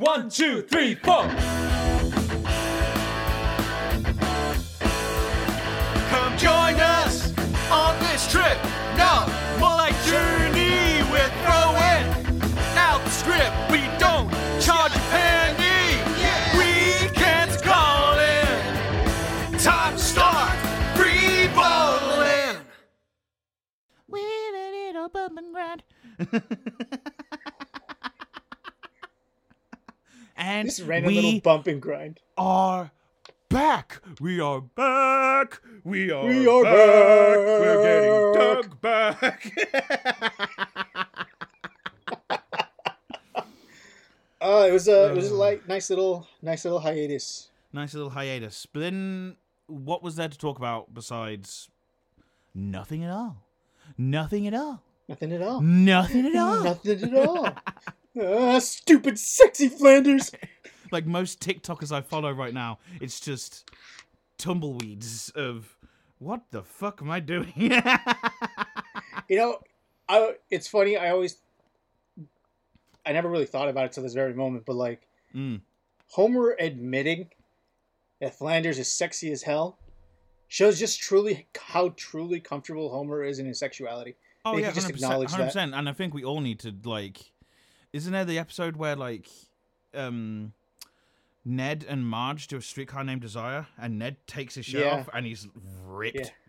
One, two, three, four. Come join us on this trip. No, more like journey. We're throwing out the script. We don't charge a penny. Weekends calling. Time to start free balling. with a little bump and grind. and Just random we little bump and grind. are back. We are back. We are, We are back. We're getting dug back. Uh, it was a it was a like nice little nice little hiatus. nice little hiatus. But then, what was there to talk about besides nothing at all? Nothing at all. Nothing at all. Nothing at all. Nothing at all. Ah, stupid sexy Flanders. like most TikTokers I follow right now, it's just tumbleweeds of what the fuck am I doing? You know, I it's funny. I always I never really thought about it till this very moment, but like Mm. Homer admitting that Flanders is sexy as hell shows just truly how truly comfortable Homer is in his sexuality. oh They yeah, just hundred acknowledge percent, that. percent. And I think we all need to like. Isn't there the episode where like, um, Ned and Marge do a streetcar named Desire, and Ned takes his shirt Yeah. off and he's ripped.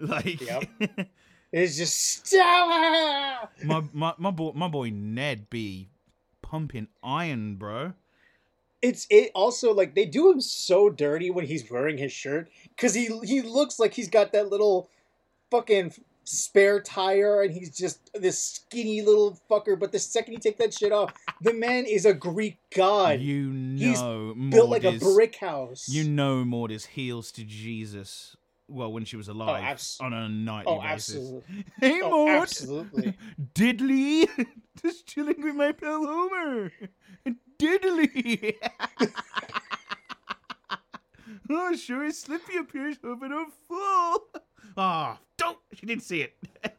Like, Yep. It's just Stella. my my my boy, my boy Ned be pumping iron, bro. It's it also like they do him so dirty when he's wearing his shirt because he he looks like he's got that little fucking spare tire and he's just this skinny little fucker. But the second he take that shit off, the man is a Greek god. You know, He's built like a brick house. You know Maude is heels to Jesus. Well, when she was oh, alive, abs- on a nightly oh, basis. absolutely. Hey, Oh, Maude. absolutely. Diddley, just chilling with my pal Homer. Diddley. oh, sure Slippy appears over a fool. Ah, don't. She didn't see it.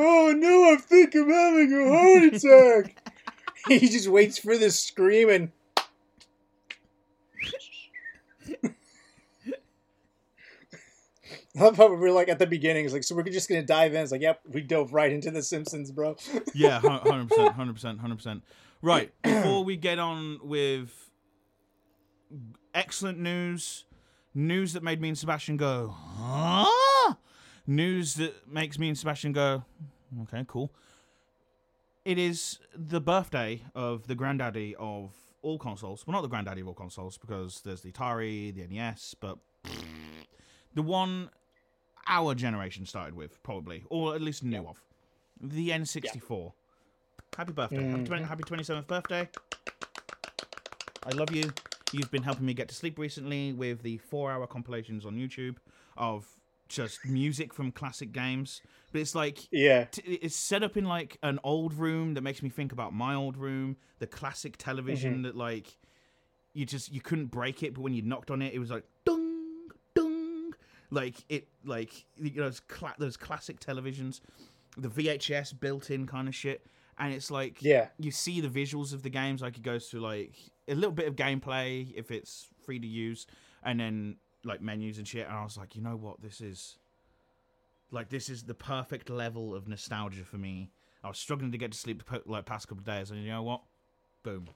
Oh no! I think I'm having a heart attack. he just waits for this scream and. I love how we're like at the beginning. It's like, so we're just gonna dive in. It's like, yep, we dove right into the Simpsons, bro. Yeah, hundred percent, hundred percent, hundred percent. Right before we get on with excellent news, news that made me and Sebastian go, huh? News that makes me and Sebastian go, okay, cool. It is the birthday of the granddaddy of all consoles. Well, not the granddaddy of all consoles because there's the Atari, the NES, but the one our generation started with, probably, or at least knew of, the N64. Happy birthday. Happy, 20, mm. happy 27th birthday. I love you. You've been helping me get to sleep recently with the four hour compilations on YouTube of just music from classic games. But it's like, Yeah. t- it's set up in like an old room that makes me think about my old room, the classic television mm-hmm. that like you just you couldn't break it, but when you knocked on it, it was like dung dung, like it like you know those, cla- those classic televisions, the VHS built-in kind of shit, and it's like Yeah. you see the visuals of the games, like it goes through like a little bit of gameplay if it's free to use, and then like menus and shit, and I was like, you know what, this is like this is the perfect level of nostalgia for me I was struggling to get to sleep po- like past couple of days, and you know what? Boom.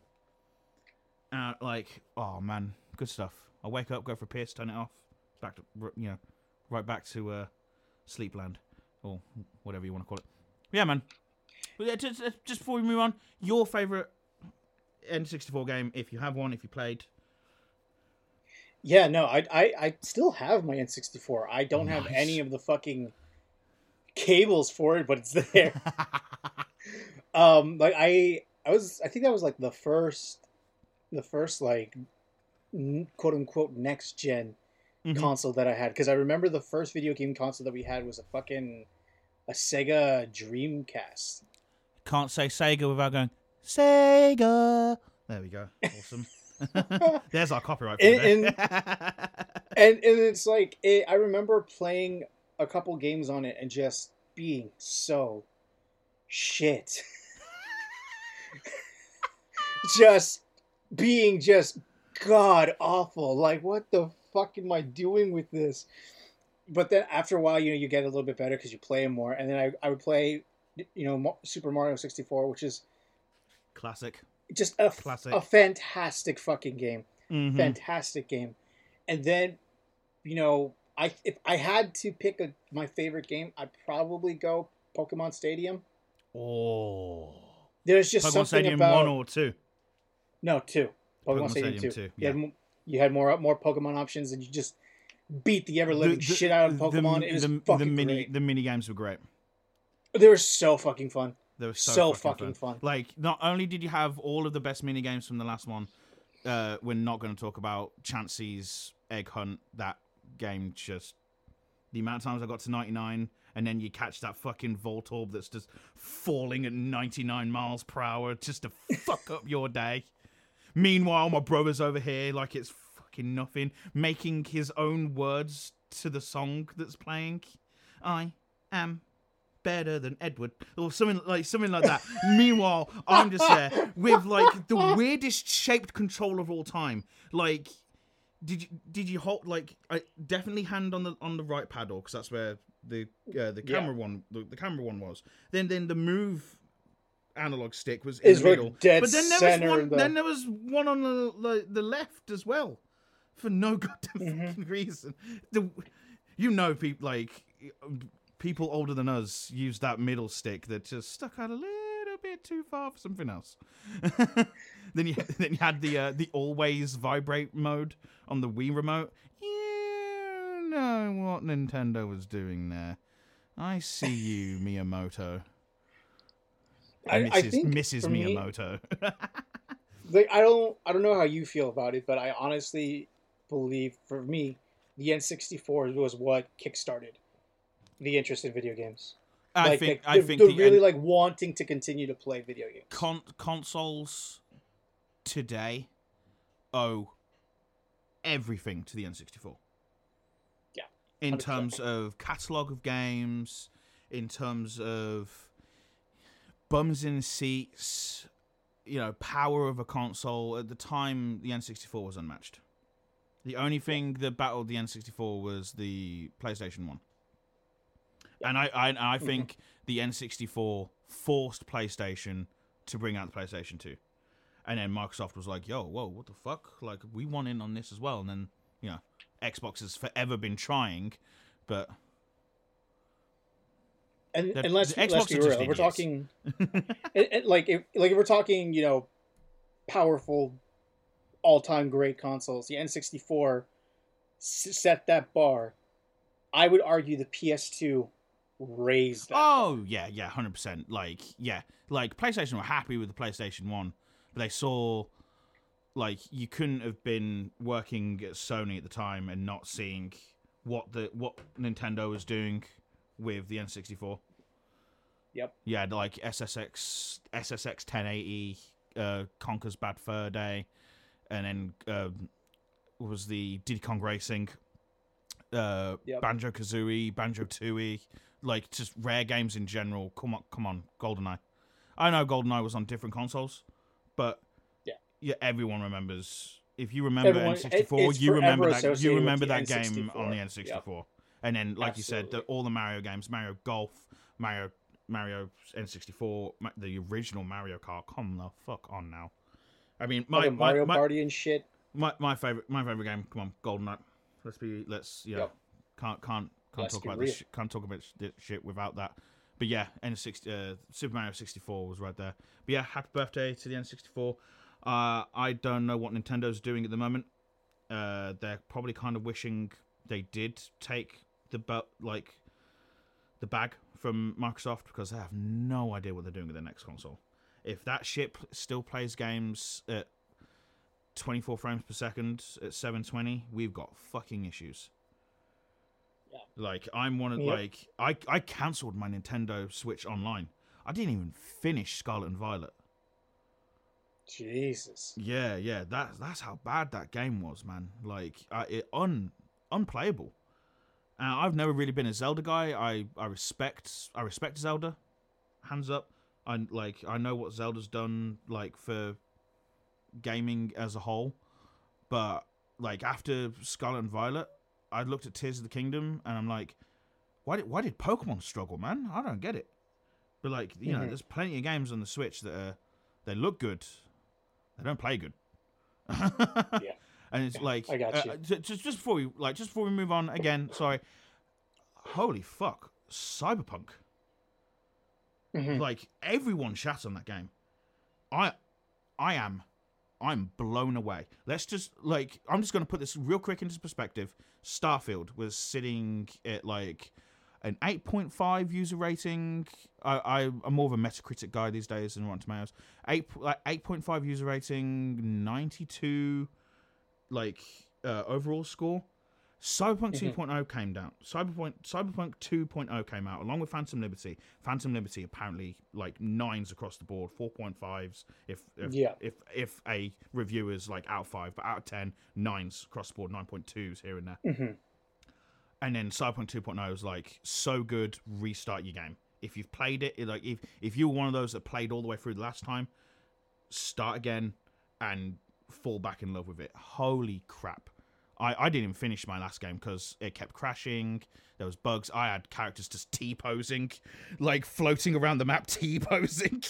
Uh, like, oh man, good stuff. I wake up, go for a piss, turn it off, back to you know, right back to uh, sleepland or whatever you want to call it. Yeah, man. Just, just before we move on, your favorite N64 game, if you have one, if you played. Yeah, no, I, I, I still have my N64. I don't have any of the fucking cables for it, but it's there. um, like I, I was, I think that was like the first, the first like, quote unquote next general Mhm. console that I had because I remember the first video game console that we had was a fucking a Sega Dreamcast. Can't say Sega without going Sega. There we go. Awesome. There's our copyright. For And- and and it's like it, I remember playing a couple games on it and just being so shit. just being just god awful. Like what the fuck am I doing with this? But then after a while, you know, you get a little bit better because you play more. And then I, I would play, you know, Super Mario 64, which is Classic. just a, Classic. a fantastic fucking game Mhm. fantastic game. And then, you know, I if I had to pick a my favorite game, I'd probably go Pokemon Stadium. Oh. There's just Pokemon something Stadium about one or two. no two Pokemon, Pokemon Stadium, Stadium two. two, You had you had more more Pokemon options, and you just beat the ever living shit out of the- Pokemon. it was the, fucking the mini great. the mini games were great. They were so fucking fun. They were so, So fucking, fucking fun. fun. Like, not only did you have all of the best mini games from the last one, uh, we're not going to talk about Chansey's Egg Hunt. That game just the amount of times I got to ninety nine, and then you catch that fucking Voltorb that's just falling at ninety nine miles per hour just to fuck up your day. Meanwhile, my brother's over here like it's fucking nothing, making his own words to the song that's playing. I am better than Edward, or something like something like that. Meanwhile, I'm just there with like the weirdest shaped control of all time. Like, did you did you hold like I definitely hand on the on the right paddle because that's where the uh, the Yeah. camera one the, the camera one was. Then then the move analog stick was in Is the middle. dead but then there was one. the- Then there was one on the the, the left as well, for no goddamn Mm-hmm. reason. The you know people like people older than us use that middle stick that just stuck out a little bit too far for something else. then you then you had the uh, the always vibrate mode on the Wii remote. You know what Nintendo was doing there. I see you, Miyamoto. I, Mrs. I think Mrs. for me- Miyamoto. like I don't I don't know how you feel about it, but I honestly believe for me, the N64 was what kickstarted the interest in video games. I like, think like, I they're, think they're the really like wanting to continue to play video games. con- consoles today owe everything to the N64. Yeah, In 100%. terms of catalog of games, in terms of bums in seats, you know, power of a console. At the time, the N64 was unmatched. The only thing that battled the N64 was the PlayStation One. And I, I, I mm-hmm. think the N64 forced PlayStation to bring out the PlayStation 2. And then Microsoft was like, yo, whoa, what the fuck? Like, we want in on this as well. And then, you know, Xbox has forever been trying, but And, and let's, the let's Xbox be real. Uh, we're idiots. talking it, it- like if like if we're talking, you know, powerful, all-time great consoles. The N64 set that bar. I would argue the PS2 raised. Oh yeah, yeah, hundred percent. Like yeah, like PlayStation were happy with the PlayStation One, but they saw like you couldn't have been working at Sony at the time and not seeing what the what Nintendo was doing with the N64. Yep. Yeah, like SSX SSX 1080 uh, Conker's Bad Fur Day, and then um, was the Diddy Kong Racing, uh, Yep. Banjo Kazooie, Banjo Tooie, like just rare games in general. Come on, come on, GoldenEye. I know GoldenEye was on different consoles, but Yeah. yeah, everyone remembers. If you remember Everyone- N64, it's you remember that. You remember that game N64. on the N64. And then, like you said, the, all the Mario games, Mario Golf, Mario Mario N64, the original Mario Kart. Come the fuck on now. I mean, my my, Mario my, Party and shit. my my favorite my favorite game. Come on, GoldenEye. Let's be let's yeah. Yep. Can't can't can't Let's talk about real. this. Shit, can't talk about sh- this shit without that. But yeah, N60 uh, Super Mario 64 was right there. But yeah, happy birthday to the N64. Uh, I don't know what Nintendo's doing at the moment. Uh, they're probably kind of wishing they did take the bu- like the bag from Microsoft because they have no idea what they're doing with their next console. If that ship still plays games at 24 frames per second at 720, we've got fucking issues. Like I'm one of Yep. like I I cancelled my Nintendo Switch online. I didn't even finish Scarlet and Violet. Jesus. Yeah, yeah, that's that's how bad that game was, man. Like, uh, it un unplayable. Uh, I've never really been a Zelda guy. I I respect I respect Zelda, hands up. I like I know what Zelda's done like for gaming as a whole, but like after Scarlet and Violet, I looked at Tears of the Kingdom and I'm like, why did why did Pokemon struggle, man? I don't get it. But like you know, Mhm. there's plenty of games on the Switch that are they look good, they don't play good. Yeah. And it's like I got uh, you. uh, just just before we like just before we move on again, sorry. Holy fuck, Cyberpunk! Mhm. Like everyone shat on that game. I, I am, I'm blown away. Let's just like I'm just gonna put this real quick into perspective. Starfield was sitting at like an 8.5 user rating. I, I I'm more of a Metacritic guy these days than Rotten Tomatoes. Eight like 8.5 user rating, 92 like uh, overall score. Cyberpunk 2.0 came down. Cyberpunk Cyberpunk 2.0 came out along with Phantom Liberty. Phantom Liberty apparently like nines across the board, 4.5s if if Yeah. if, if a reviewer's like out of 5, but out of 10, nines across the board, 9.2s here and there. Mhm. And then Cyberpunk 2.0 is like so good, restart your game. If you've played it, it, like if if you were one of those that played all the way through the last time, start again and fall back in love with it. Holy crap. I, I didn't even finish my last game because it kept crashing. There was bugs. I had characters just T posing, like floating around the map, T posing.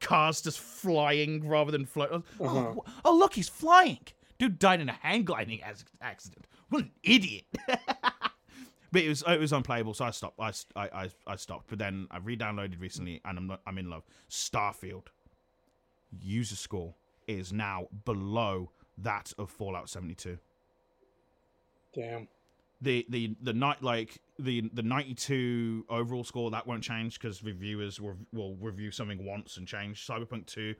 Cars just flying rather than float. Oh, uh-huh. oh, oh, look, he's flying. Dude died in a hang gliding accident. What an idiot. but it was it was unplayable, so I stopped. I, I, I stopped. But then I re-downloaded recently, and I'm not, I'm in love. Starfield user score is now below that of Fallout 72. Damn. The the the night like the the 92 overall score that won't change because reviewers will, will review something once and change. Cyberpunk 2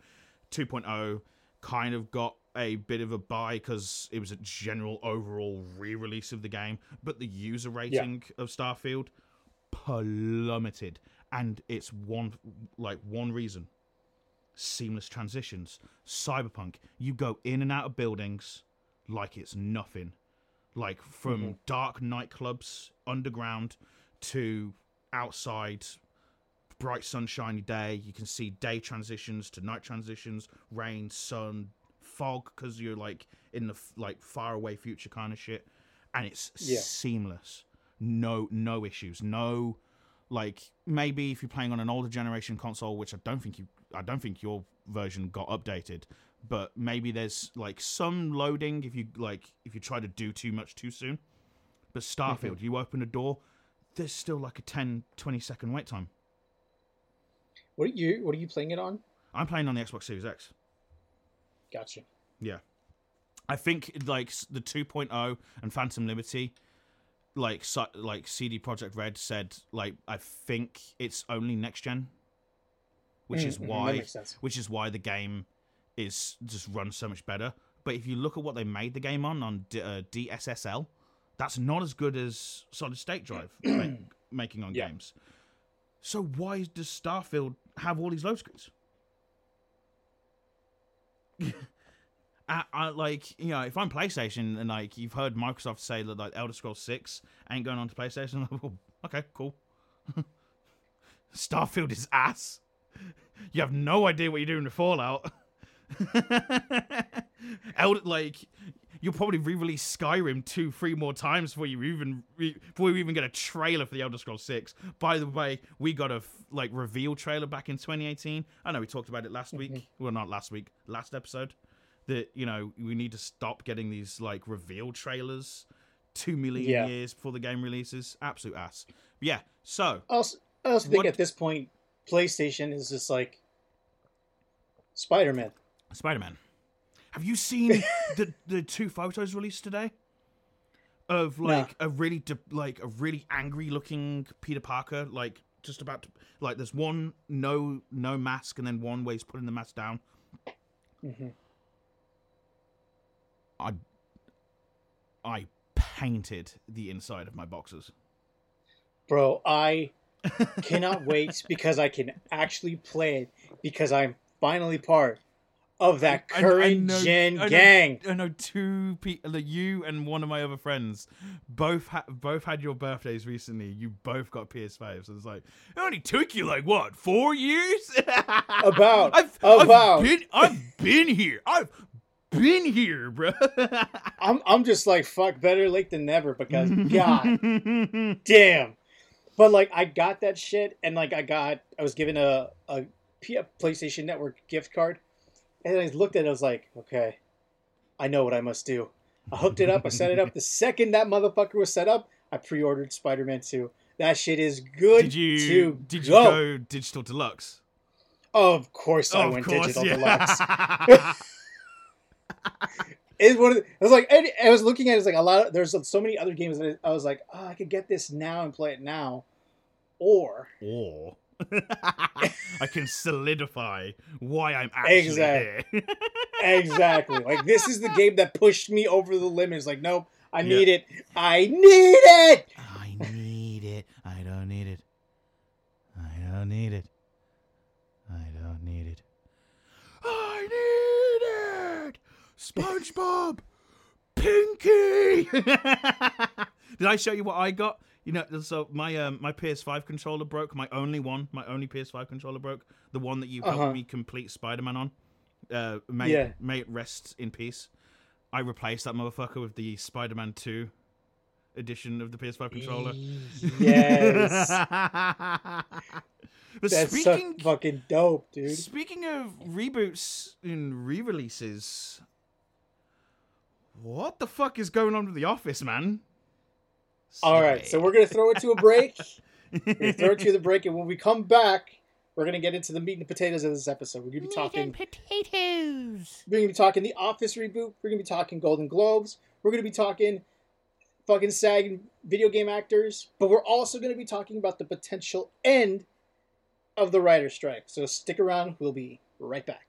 2.0 kind of got a bit of a buy because it was a general overall re-release of the game, but the user rating of Starfield plummeted, and it's one like one reason: seamless transitions. Cyberpunk, you go in and out of buildings like it's nothing, like from mm-hmm. dark nightclubs underground to outside bright sunshiny day. You can see day transitions to night transitions rain sun fog because you're like in the like far away future kind of shit. And it's Yeah. seamless. No no issues. No like maybe if you're playing on an older generation console which i don't think you i don't think your version got updated but maybe there's like some loading if you like if you try to do too much too soon but starfield mm-hmm. you open a door there's still like a 10 20 second wait time What are you what are you playing it on? i'm playing on the xbox series x Gotcha. Yeah. I think like the 2.0 and Phantom Liberty like so, like CD Projekt Red said like I think it's only next gen which is Mm, mm, mm that why which is why the game is just runs so much better. But if you look at what they made the game on on D- uh, DSSL, that's not as good as Solid State Drive ma- making on Yeah. games. So why does Starfield have all these load screens? I, I like you know if I'm PlayStation and like you've heard Microsoft say that like Elder Scrolls Six ain't going on to PlayStation, oh, okay, cool. Starfield is ass. You have no idea what you're doing to Fallout. Elder like you'll probably re-release Skyrim two, three more times before you even re- before you even get a trailer for the Elder Scrolls Six. By the way, we got a f- like reveal trailer back in 2018. I know we talked about it last week. Mm-hmm. Well, not last week, last episode. That you know we need to stop getting these like reveal trailers two million Yeah. years before the game releases. Absolute ass. But yeah. So I also, I also think What- at this point, PlayStation is just like Spider Man. Spider Man. Have you seen the the two photos released today? Of like a really de- like a really angry looking Peter Parker, like just about to, like there's one no no mask and then one where he's putting the mask down. Mm-hmm. I I painted the inside of my boxes. Bro, I cannot wait because I can actually play it because I'm finally part of that I- I current know- gen I know- gang. I know two people, you and one of my other friends, both ha- both had your birthdays recently. You both got PS5s. So it's like it only took you like what four years? About, I've, about. I've been I've been here. I've been here, bro. I'm, I'm just like, fuck, better late than never because, god damn. But like, I got that shit and like, I got, I was given a a PlayStation Network gift card. And I looked at it, I was like, okay, I know what I must do. I hooked it up, I set it up. The second that motherfucker was set up, I pre ordered Spider Man 2. That shit is good did you to did you go. go digital deluxe? Of course, I of went course, digital yeah. deluxe. It's one of the, I was like, I was looking at it, it's like a lot. Of, there's so many other games that I was like, oh, I could get this now and play it now, or or I can solidify why I'm actually Exact- here. exactly like this is the game that pushed me over the limit. It's like, nope, I need it. I need it. I need it. I don't need it. I don't need it. I don't need it. I need it. SpongeBob, Pinky. Did I show you what I got? You know, so my um, my PS5 controller broke. My only one, my only PS5 controller broke. The one that you helped Uh-huh. me complete Spider-Man on. Uh, may Yeah. may it rest in peace. I replaced that motherfucker with the Spider-Man 2 edition of the PS5 controller. Yes, but that's speaking so fucking dope, dude. speaking of reboots and re-releases, what the fuck is going on with The Office, man? All right, so we're gonna throw it to a break. we're throw it to the break, and when we come back, we're gonna get into the meat and potatoes of this episode. We're gonna be talking potatoes. We're gonna be talking the Office reboot. We're gonna be talking Golden Globes. We're gonna be talking fucking SAG video game actors. But we're also gonna be talking about the potential end of the writer's strike. So stick around. We'll be right back.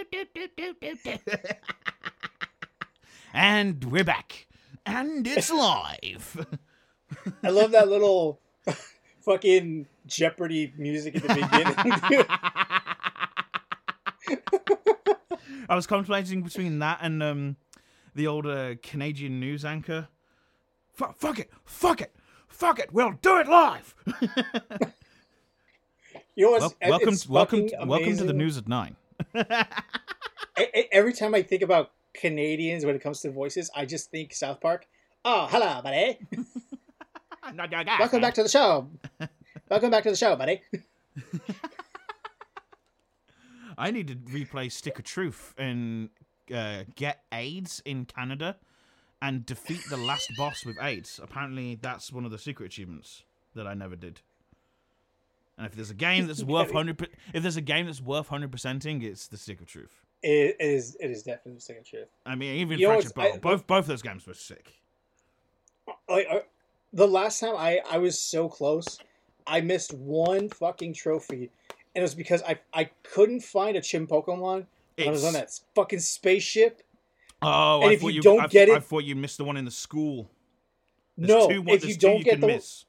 And we're back. And it's live. I love that little fucking Jeopardy music at the beginning. I was contemplating between that and um, the old uh, Canadian news anchor. Fuck, fuck it, fuck it, fuck it. We'll do it live. You know what's Wel- it's welcome, welcome, welcome to the news at nine. Every time I think about Canadians when it comes to voices, I just think South Park. Oh, hello, buddy. Welcome back to the show. Welcome back to the show, buddy. I need to replay Stick of Truth and uh, get AIDS in Canada and defeat the last boss with AIDS. Apparently, that's one of the secret achievements that I never did. And if there's a game that's worth hundred, if there's a game that's worth hundred percenting, it's the Stick of Truth. It it is. It is definitely the Stick of truth. I mean, even You know Friendship I- Battle, both both those games were sick. Like uh, the last time I I was so close, I missed one fucking trophy, and it was because I I couldn't find a Chinpokomon. I was on that fucking spaceship. Oh, And I if thought you you don't I, get I thought you missed the one in the school. There's no, two, if you don't get can the miss.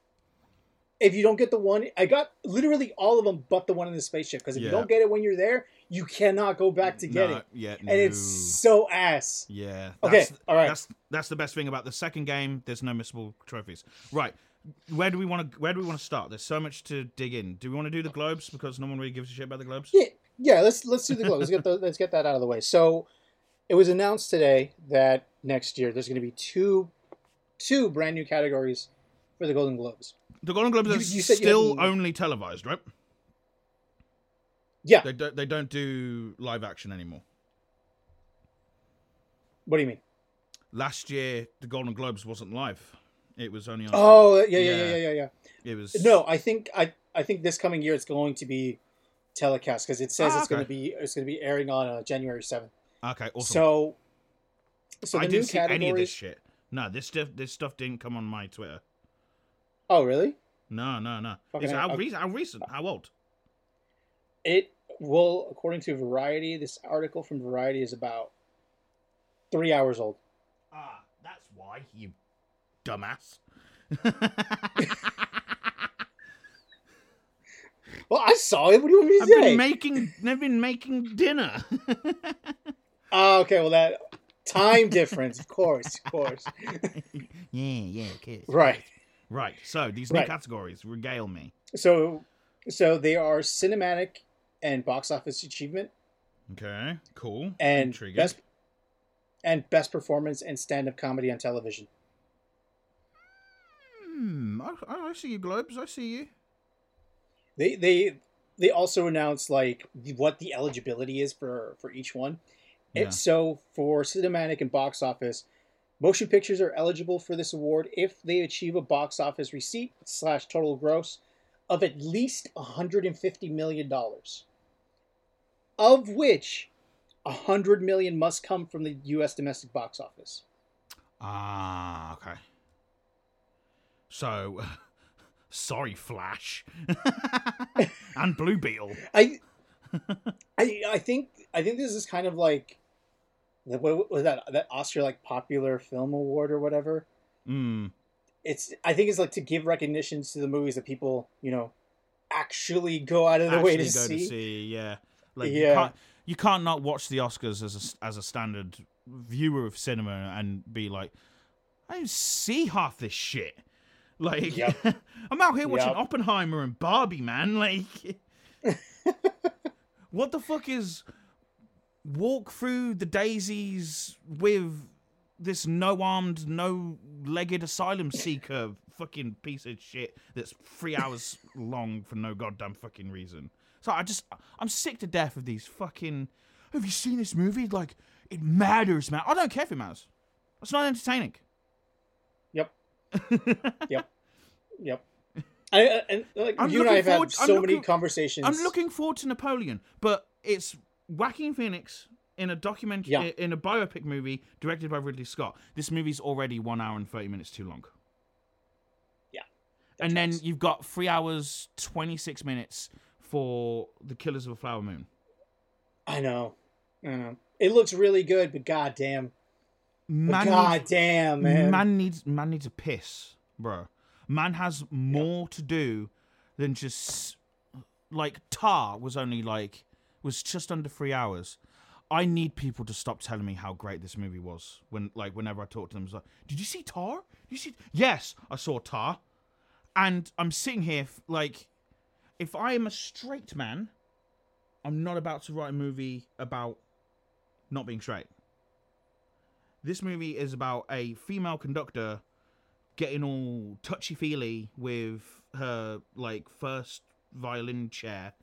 If you don't get the one, I got literally all of them, but the one in the spaceship. Because if you don't get it when you're there, you cannot go back to get No, it, yeah, and it's so ass. Yeah. Okay, that's- all right. That's that's the best thing about the second game. There's no missable trophies. Right. Where do we want to Where do we want to start? There's so much to dig in. Do we want to do the globes because no one really gives a shit about the globes? Yeah, yeah. Let's let's do the globes. Let's get the, let's get that out of the way. So, it was announced today that next year there's going to be two two brand new categories for the Golden Globes. The Golden Globes You- are you you still only televised, right? Yeah. They don't. They don't do live action anymore. What do you mean? Last year, the Golden Globes wasn't live. It was only on. Oh, yeah, yeah, yeah, Yeah. yeah. It was No, I think I I think this coming year it's going to be telecast because it says Ah, it's going to be it's going to be airing on uh, January seventh. Okay, awesome. So, so I didn't see any of this shit. No, this stuff. This stuff didn't come on my Twitter. Oh, really? No, no, no. Fucking It's how, okay. recent, how recent? How old? It well, according to Variety, this article from Variety is about three hours old. Ah, that's why you dumbass. Well, I saw it. What do you want me to I've say? been making. I've been making dinner. Oh, okay, well that time difference, of course, of course. yeah, yeah, kids. right. Right. So these new Right. categories regale me. So, so they are cinematic and box office achievement Okay. Cool. and Intriguing. best and best performance and stand up comedy on television. Hmm. I, I I see you, Globes. I see you. They they they also announce like what the eligibility is for for each one. Yeah. And so for cinematic and box office, motion pictures are eligible for this award if they achieve a box office receipt slash total gross of at least 150 million dollars, of which 100 million must come from the U.S. domestic box office. Ah. Okay. So. Sorry, Flash. and Blue Beetle. I, I, I think I think this is kind of like, what was that that Oscar like popular film award or whatever. Hmm. It's I think it's like to give recognitions to the movies that people you know actually go out of the way to see. to see. Yeah, like you Yeah. can't you can't not watch the Oscars as a as a standard viewer of cinema and be like, I don't see half this shit. Like, Yep. I'm out here watching Yep. Oppenheimer and Barbie, man. Like, what the fuck is walk through the daisies with this no armed, no legged asylum seeker fucking piece of shit that's three hours long for no goddamn fucking reason. So I just, I'm sick to death of these fucking. Have you seen this movie? Like, it matters, man. I don't care if it matters. It's not entertaining. Yep. yep. Yep. I, I- and like I'm you and I have forward- had so many conversations. I'm looking forward to Napoleon, but it's Joaquin Phoenix in a documentary Yeah. in a biopic movie directed by Ridley Scott. This movie's already one hour and thirty minutes too long. Yeah. and then you've got three hours twenty six minutes for the Killers of a Flower Moon. I know. I know. It looks really good, but goddamn, Man goddamn, needs, man. man needs man needs a piss, bro. Man has more to do than just like Tar was only like was just under three hours. I need people to stop telling me how great this movie was. When like whenever I talk to them, it's like, "Did you see Tar? You see?" Yes, I saw Tar, and I'm sitting here like, if I am a straight man, I'm not about to write a movie about not being straight. This movie is about a female conductor getting all touchy feely with her like first violin chair,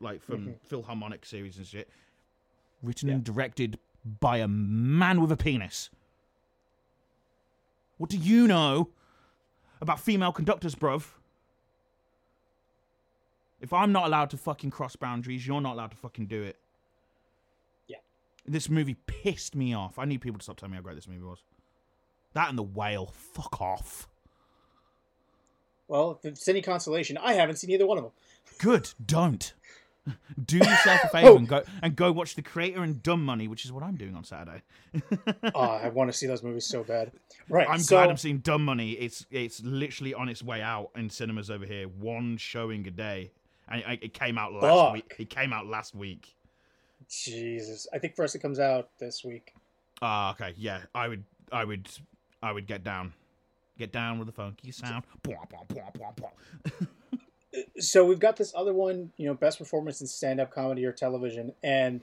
like from mm-hmm. Philharmonic series and shit. Written and directed by a man with a penis. What do you know about female conductors, bruv? If I'm not allowed to fucking cross boundaries, you're not allowed to fucking do it. Yeah. This movie pissed me off. I need people to stop telling me how great this movie was. That and the whale. Fuck off. Well, if it's any consolation, I haven't seen either one of them. Good. Don't. Do yourself a favor and go and go watch The Creator and Dumb Money, which is what I'm doing on Saturday. oh, I want to see those movies so bad. Right. I'm so, glad I'm seeing Dumb Money. It's it's literally on its way out in cinemas over here. One showing a day, and it, it came out last Fuck. week. It came out last week. Jesus. I think first it comes out this week. Ah, okay, yeah. I would, I would, I would get down, get down with the funky sound. so we've got this other one, you know, best performance in stand-up comedy or television, and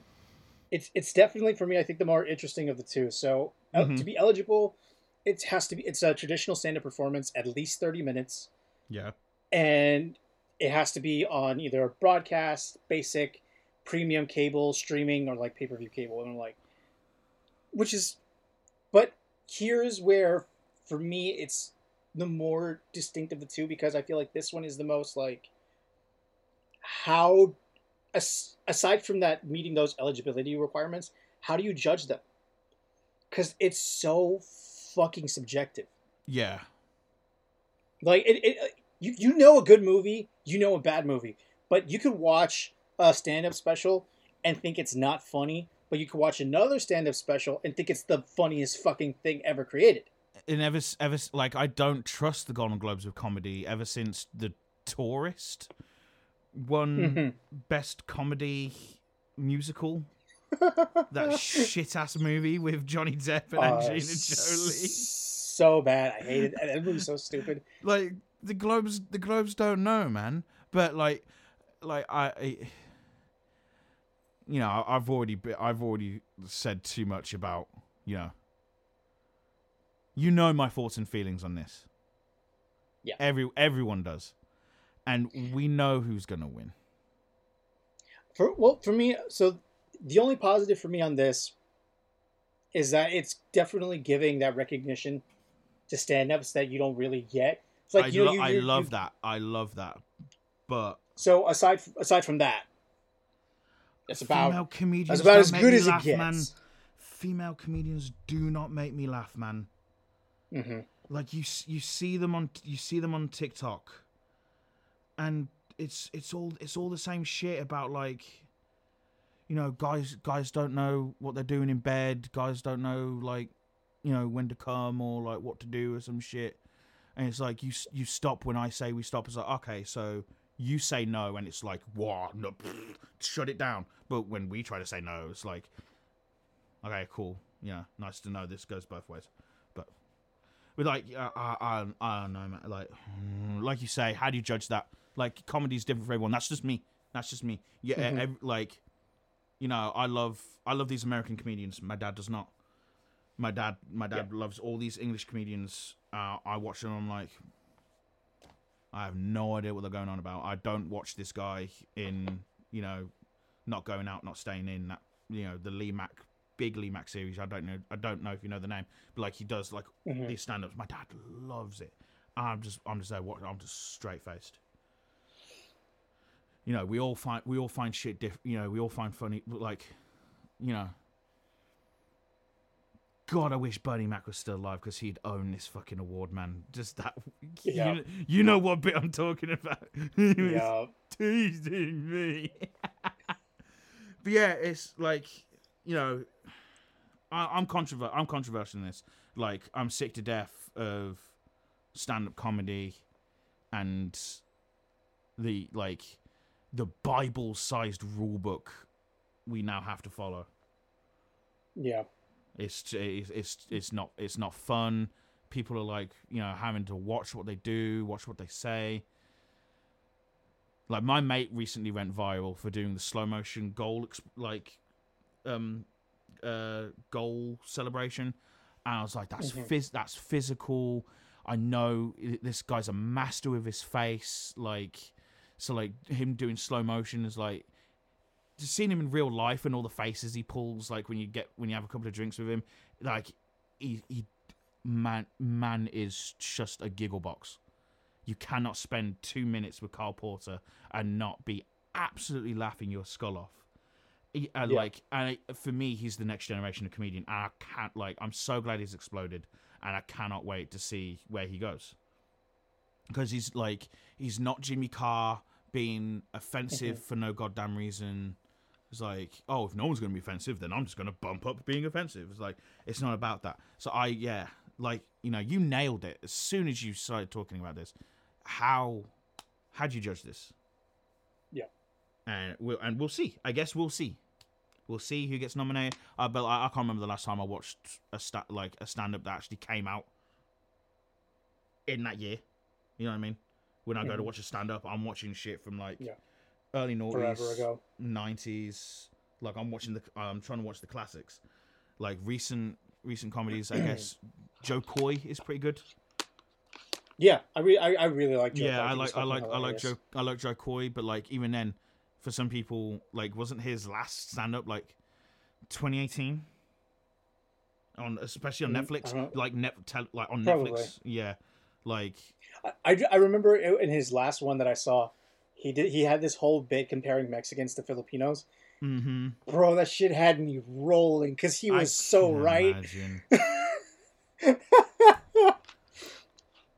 it's it's definitely for me. I think the more interesting of the two. So Mhm. to be eligible, it has to be. It's a traditional stand-up performance, at least thirty minutes, Yeah, and it has to be on either broadcast, basic, premium cable, streaming, or like pay-per-view cable, and I'm like, which is, but here's where, for me, it's the more distinct of the two because I feel like this one is the most like how as, aside from that meeting those eligibility requirements, how do you judge them? Because it's so fucking subjective. yeah, Like it, it, you you know a good movie, you know a bad movie, but you could watch a stand-up special and think it's not funny, but you could watch another stand-up special and think it's the funniest fucking thing ever created. And ever, ever, like I don't trust the Golden Globes of comedy ever since The Tourist won best comedy musical. that shit ass movie with Johnny Depp and Uh, Angelina Jolie. So bad, I hated it. That movie's so stupid. like the globes the globes don't know man but like like i, I you know i've already i've already said too much about you know you know my thoughts and feelings on this. Yeah. every everyone does. And we know who's gonna win. For well, for me, so the only positive for me on this is that it's definitely giving that recognition to stand-ups that you don't really get. It's like I, you lo- you, I love you- that. I love that. But So aside aside from that, it's about female comedians that's about as good as it gets. man. female comedians do not make me laugh man Mhm. like you you see them on you see them on TikTok. And it's it's all it's all the same shit about like you know guys guys don't know what they're doing in bed. Guys don't know like you know when to come or like what to do or some shit. And it's like you you stop when I say we stop. It's like okay so you say no and it's like what no, shut it down. But when we try to say no it's like okay cool. Yeah nice to know this goes both ways with like uh, I, I, I don't know man. Like like you say how do you judge that? Like comedy's different for everyone. That's just me. That's just me. Yeah Mhm. ev- like you know i love i love these american comedians. My dad does not. My dad my dad loves all these english comedians. Uh, i watch them i'm like i have no idea what they're going on about. I don't watch this guy in you know not going out not staying in that you know the lee mack big lee mack series. I don't know i don't know if you know the name but like he does like Mhm. these stand-ups. My dad loves it. I'm just i'm just there watching i'm just straight-faced. You know we all find we all find shit diff you know we all find funny like you know. God i wish bernie mac was still alive because he'd own this fucking award man. Just that Yeah. you, you know what bit i'm talking about. He was Yeah. teasing me. But yeah it's like you know I, i'm controver- i'm controversial in this like i'm sick to death of stand-up comedy and the like the bible-sized rule book we now have to follow Yeah. it's it's it's it's not it's not fun. People are like you know having to watch what they do, watch what they say. Like my mate recently went viral for doing the slow motion goal like um uh goal celebration, and I was like, that's phys- that's physical. I know this guy's a master with his face. Like, so like him doing slow motion is like just seeing him in real life and all the faces he pulls. Like when you get when you have a couple of drinks with him, like he he man man is just a giggle box. You cannot spend two minutes with Carl Porter and not be absolutely laughing your skull off. He- uh, Yeah. like, and I- for me, he's the next generation of comedian. And I can't like. I'm so glad he's exploded, and I cannot wait to see where he goes. Because he's like, he's not Jimmy Carr being offensive for no goddamn reason. It's like, oh, if no one's going to be offensive, then I'm just going to bump up being offensive. It's like, it's not about that. So I, yeah, like you know, you nailed it as soon as you started talking about this. How, how do you judge this? Yeah. and we'll and we'll see. I guess we'll see. We'll see who gets nominated. Uh, but I, I can't remember the last time I watched a sta- like a stand up that actually came out in that year. You know what I mean? When I go to watch a stand up, I'm watching shit from like Yeah. early noughties, nineties. Like I'm watching the, I'm trying to watch the classics. Like recent recent comedies, I guess Jo Koy is pretty good. Yeah, I re- I, I really like. Joe yeah, Coy. I like I like I like. Joe I like Jo Koy, but like even then, for some people, like wasn't his last stand up like 2018 on especially on Mm, I Netflix, know. like net like on Probably. Netflix, yeah, like I, I, I remember in his last one that I saw, he did he had this whole bit comparing Mexicans to Filipinos. mm-hmm. Bro, that shit had me rolling because he was so right.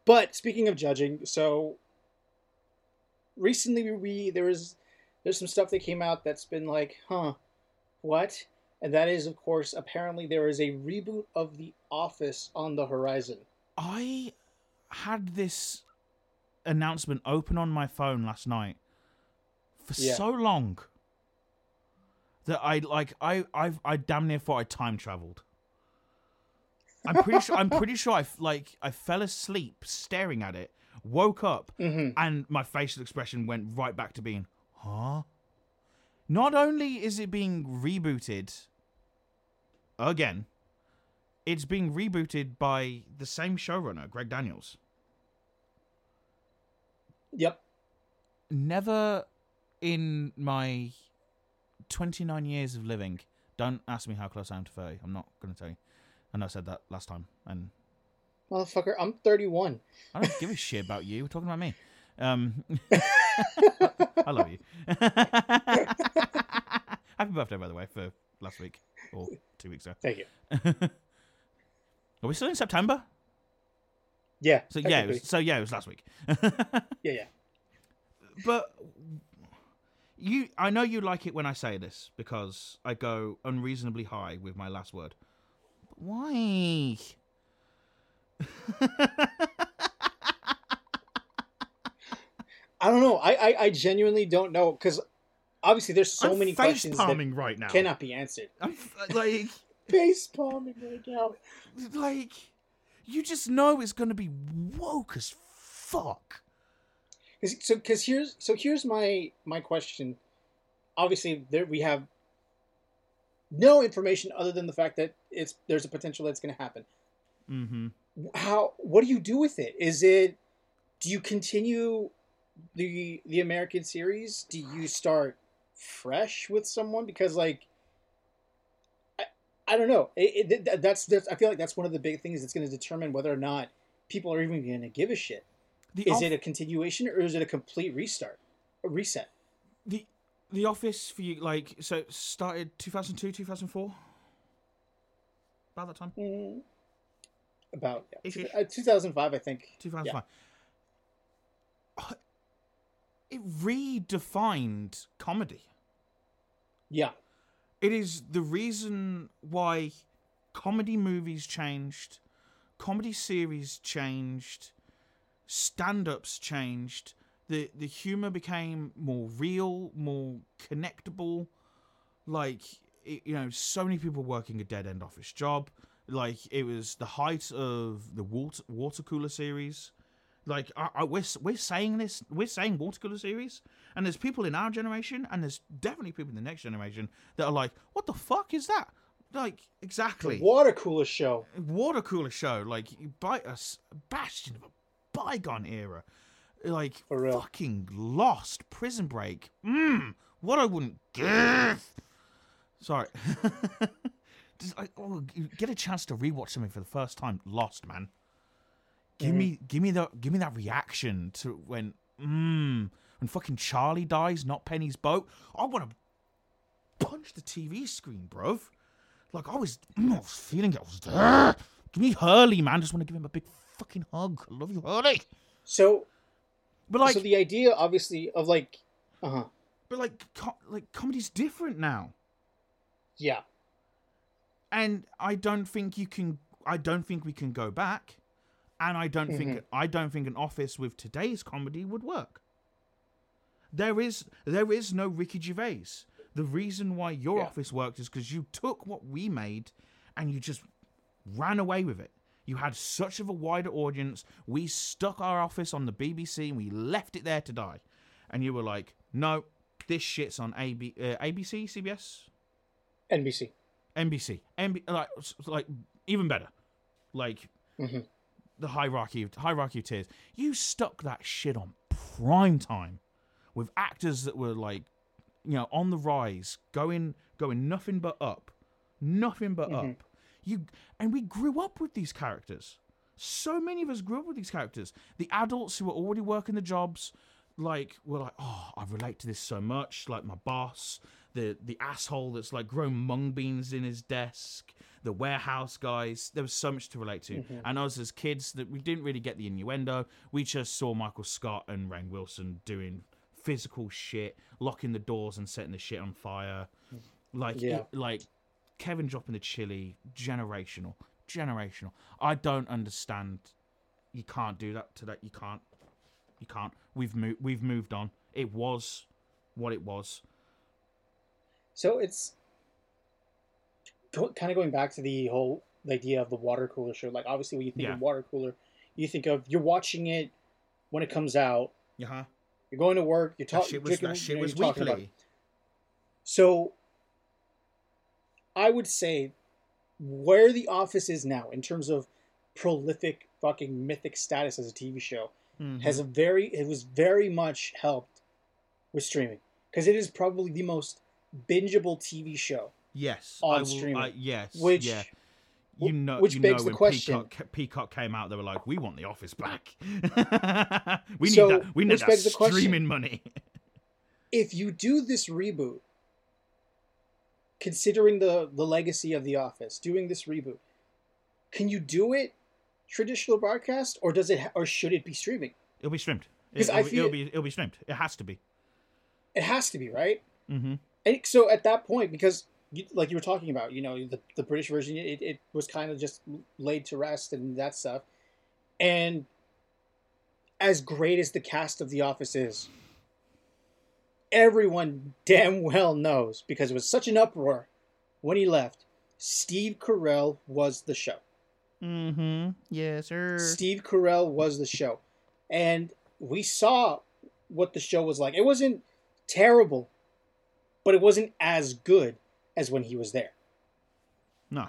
But speaking of judging, so recently we there was there's some stuff that came out that's been like, huh, what? And that is, of course, apparently there is a reboot of The Office on the horizon. I had this announcement open on my phone last night for Yeah. so long that I like I I I damn near thought I time traveled. I'm pretty sure I'm pretty sure I like I fell asleep staring at it, woke up, Mm-hmm. and my facial expression went right back to being, huh? Not only is it being rebooted again, it's being rebooted by the same showrunner, Greg Daniels. Yep. Never in my 29 years of living, don't ask me how close I am to 30. I'm not going to tell you. I know I said that last time, and Motherfucker, I'm 31. I don't give a shit about you. We're talking about me. Um, I love you. Happy birthday, by the way, for last week or two weeks ago. Thank you. Are we still in September? Yeah. So yeah, it was, so yeah, it was last week. yeah, yeah. but you, I know you like it when I say this because I go unreasonably high with my last word. But why? I don't know. I I, I genuinely don't know because obviously there's so I'm many questions that palming right now. cannot be answered. I'm f- like, Face palming right now. like, you just know it's gonna be woke as fuck. 'Cause- So because here's so here's my my question. Obviously, there we have no information other than the fact that it's there's a potential that's going to happen. Mm-hmm. How what do you do with it? Is it do you continue the the American series? Do you start fresh with someone because like I, I don't know. It, it, that's, that's I feel like that's one of the big things that's going to determine whether or not people are even going to give a shit. The Is off- it a continuation or is it a complete restart, a reset? the the office for you? Like, so started 2002, 2004. About that time. Mm, about yeah. Uh, 2005, I think. 2005. Uh, It redefined comedy. Yeah. It is the reason why comedy movies changed, comedy series changed, stand-ups changed. The the humor became more real, more connectable. Like it, you know, so many people working a dead end office job. Like it was the height of the water water cooler series. Like I, I, we're we're saying this, we're saying water cooler series, and there's people in our generation, and there's definitely people in the next generation that are like, "What the fuck is that?" Like exactly Water cooler show. water cooler show. Like you by a bastion of a bygone era, like fucking Lost, Prison Break. Mmm, what I wouldn't give. Sorry. Just, like, oh, get a chance to rewatch something for the first time. Lost, man. Give me, give me that, give me that reaction to when, mmm, when fucking Charlie dies, not Penny's boat. I want to punch the TV screen, bruv. Like I was, mm, I was feeling it. I was there. Give me Hurley, man. Just want to give him a big fucking hug. I love you, Hurley. So, But like, so the idea, obviously, of like, uh huh, but like, co- like comedy's different now. yeah, and I don't think you can. I don't think we can go back, and I don't think I don't think an office with today's comedy would work. There is there is no Ricky Gervais. The reason why your Yeah. office worked is because you took what we made, and you just ran away with it. You had such of a wider audience. We stuck our office on the BBC and we left it there to die. And you were like, no, this shit's on AB, uh, ABC, CBS, NBC. NBC, NB, like like even better, like Mhm. The hierarchy of hierarchy of tiers. You stuck that shit on prime time with actors that were like, you know, on the rise, going going nothing but up, nothing but mm-hmm. up. You and we grew up with these characters. So many of us grew up with these characters. The adults who were already working the jobs, like were like, oh, I relate to this so much. Like my boss, the the asshole that's like grown mung beans in his desk, the warehouse guys. There was so much to relate to. Mm-hmm. And us as kids, that we didn't really get the innuendo. We just saw Michael Scott and Rainn Wilson doing physical shit, locking the doors and setting the shit on fire. Mm. Like, Yeah. it- like Kevin dropping the chili, generational, generational. I don't understand. You can't do that to that. You can't. You can't. We've moved. We've moved on. It was what it was. So it's kind of going back to the whole idea of the water cooler show. Like, obviously, when you think Yeah. of water cooler, you think of you're watching it when it comes out. Yeah. huh You're going to work. You're talking. shit was. That you know, was you're talking about it. weekly. So, I would say where The Office is now in terms of prolific fucking mythic status as a TV show Mhm. has a very it was very much helped with streaming because it is probably the most bingeable TV show. Yes. on I will, streaming, I, yes. Which yeah. You know, which you begs know the when question- Peacock, Peacock came out, they were like, "We want the Office back. we need So, that. We need that streaming money." if you do this reboot, considering the the legacy of The Office, doing this reboot, can you do it traditional broadcast or does it ha- or should it be streaming? it'll be streamed. 'Cause It'll, I be- feel- it'll be. It'll be streamed. It has to be. It has to be right. Mm-hmm. And so at that point, because you, like you were talking about, you know, the, the British version, it, it was kind of just laid to rest and that stuff. And as great as the cast of The Office is, everyone damn well knows because it was such an uproar when he left. Steve Carell was the show. Mm-hmm. Yes, sir. Steve Carell was the show. And we saw what the show was like. It wasn't terrible, but it wasn't as good as when he was there. No.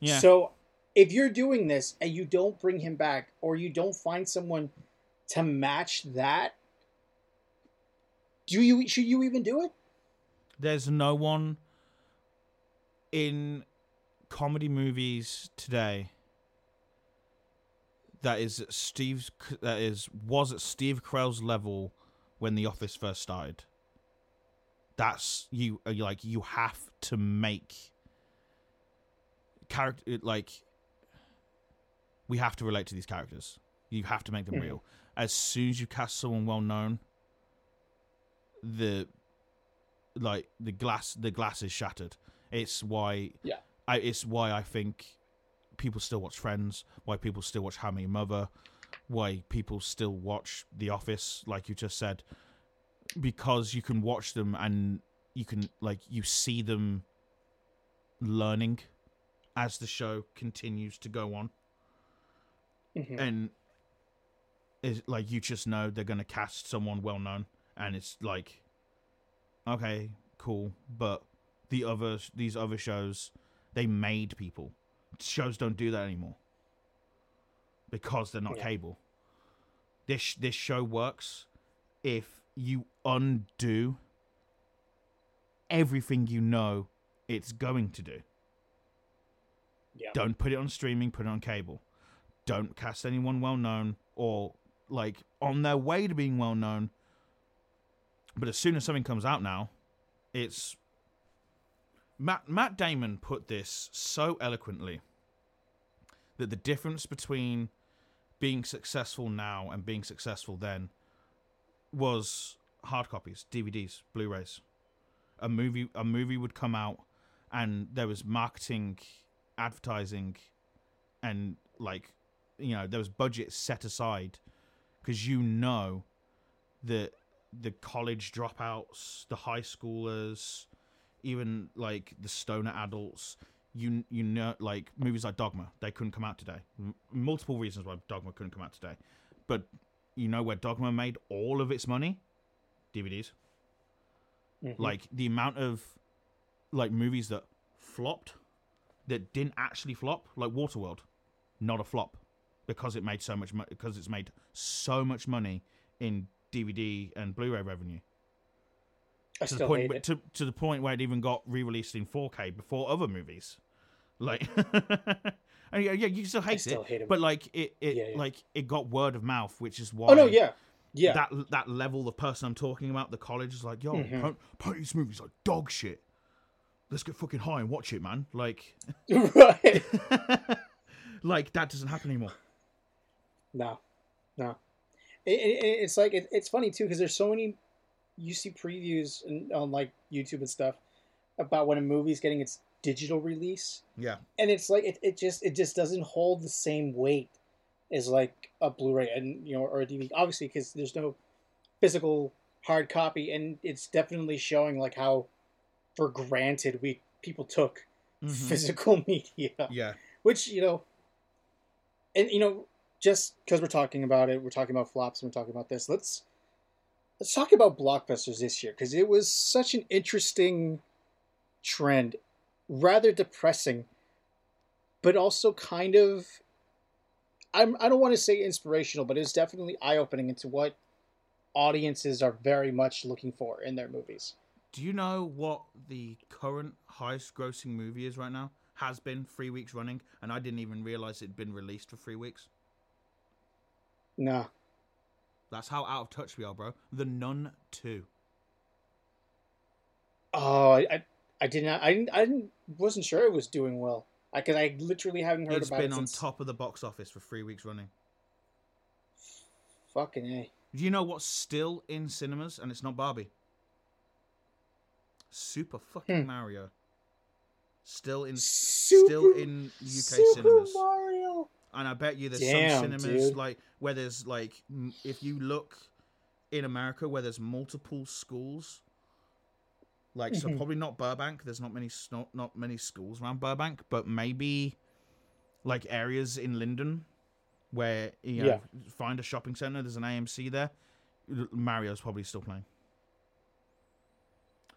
Yeah. So if you're doing this and you don't bring him back or you don't find someone to match that, do you should you even do it? There's no one in comedy movies today that is Steve's that is was at Steve Carell's level when The Office first started. That's you uh, like you have to make character like we have to relate to these characters. You have to make them Mhm. real. As soon as you cast someone well known, the like the glass the glass is shattered. It's why Yeah. I it's why I think people still watch Friends, why people still watch How Mother, why people still watch The Office, like you just said, because you can watch them and you can like you see them learning as the show continues to go on Mhm. and is like you just know they're gonna cast someone well known, and it's like, okay, cool, but the other these other shows, they made people. Shows don't do that anymore because they're not Yeah. cable. This this show works if you undo everything you know it's going to do. Yeah. Don't put it on streaming, put it on cable. Don't cast anyone well known or like on their way to being well known. But as soon as something comes out now, it's Matt Matt Damon put this so eloquently that the difference between being successful now and being successful then was hard copies, DVDs, Blu-rays. A movie a movie would come out and there was marketing, advertising and like you know, there was budget set aside because you know that the college dropouts, the high schoolers, even like the stoner adults, you you know, like movies like Dogma, they couldn't come out today. M- multiple reasons why Dogma couldn't come out today, but you know where Dogma made all of its money, DVDs. Mhm. Like the amount of like movies that flopped, that didn't actually flop, like Waterworld, not a flop because it made so much money because it's made so much money in DVD and Blu-ray revenue I to the point hate where- it. to to the point where it even got re-released in 4K before other movies. Like, yeah, yeah, you still hate still it, hate but like it, it Yeah, yeah. like it got word of mouth, which is why. Oh no, yeah, yeah. That that level, the person I'm talking about, the college is like, yo, mm-hmm. this movie's like dog shit. Let's get fucking high and watch it, man. Like, right. like that doesn't happen anymore. No, no. It, it, it- it's like it, it's funny too because there's so many you see previews and, on like YouTube and stuff about when a movie's getting its digital release, Yeah, and it's like it, it just it just doesn't hold the same weight as like a Blu-ray and you know or a DVD. Obviously, because there's no physical hard copy, and it's definitely showing like how for granted we people took Mhm. physical media yeah, which you know and you know just because we're talking about it we're talking about flops and we're talking about this let's let's talk about blockbusters this year because it was such an interesting trend rather depressing but also kind of I'm, i don't want to say inspirational but it's definitely eye-opening into what audiences are very much looking for in their movies Do you know what the current highest grossing movie is right now? Has been three weeks running, and I didn't even realize it'd been released for three weeks. nah That's how out of touch we are, bro. The Nun 2. Oh, I, I, I did not. I didn't. I didn't. Wasn't sure it was doing well. Because I literally haven't heard It's about been It's been on top of the box office for three weeks running. Fucking a. Do you know what's still in cinemas and it's not Barbie? Super fucking Hmm. Mario. Still in Super, still in UK Super cinemas. Mario. And I bet you there's Damn, some cinemas dude. like where there's like if you look in America where there's multiple schools. Like so Mhm. probably not Burbank. There's not many not, not many schools around Burbank, but maybe like areas in Linden where you know Yeah. find a shopping center. There's an AMC there. Mario's probably still playing.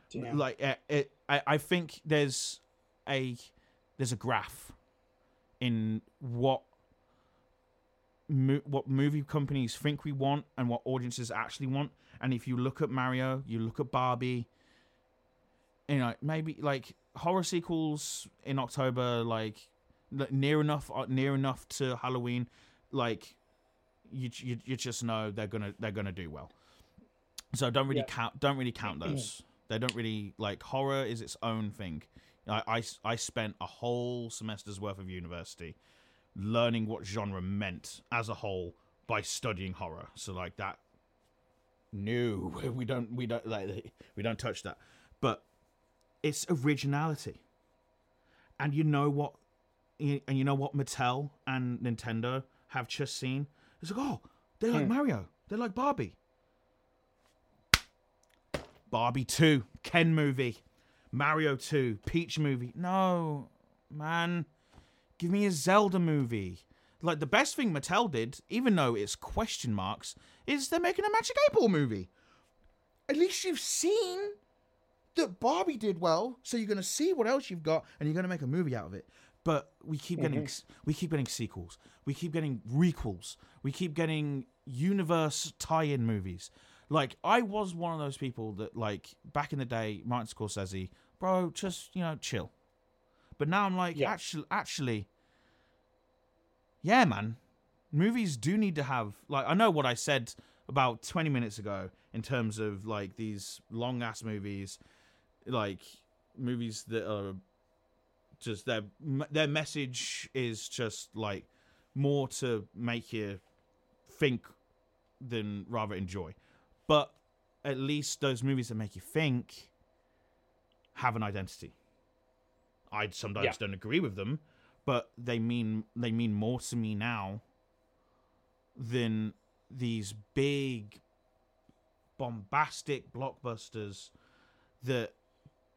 Damn. Like uh, it, I, I think there's a there's a graph in what mo- what movie companies think we want and what audiences actually want. And if you look at Mario, you look at Barbie, you know, maybe like horror sequels in October, like near enough, uh, near enough to Halloween, like you, you, you just know they're gonna they're gonna do well. So don't really Yeah. count don't really count those. they don't really like horror is its own thing. I, I, I spent a whole semester's worth of university learning what genre meant as a whole by studying horror. So like that, no, we don't we don't like we don't touch that. But it's originality, and you know what, and you know what Mattel and Nintendo have just seen. It's like oh, they like Hmm. Mario, they like Barbie. Barbie 2, Ken movie, Mario 2, Peach movie. No, man. Give me a Zelda movie. Like the best thing Mattel did, even though it's question marks, is they're making a Magic Eight Ball movie. At least you've seen that Barbie did well, so you're gonna see what else you've got, and you're gonna make a movie out of it. But we keep getting mm-hmm. we keep getting sequels, we keep getting requels, we keep getting universe tie-in movies. Like I was one of those people that like back in the day, Martin Scorsese, bro, just you know chill. But now I'm like, Yeah. actually, actually, yeah, man, movies do need to have like I know what I said about 20 minutes ago in terms of like these long ass movies, like movies that are just their their message is just like more to make you think than rather enjoy. But at least those movies that make you think have an identity. I sometimes Yeah. don't agree with them, but they mean they mean more to me now than these big bombastic blockbusters that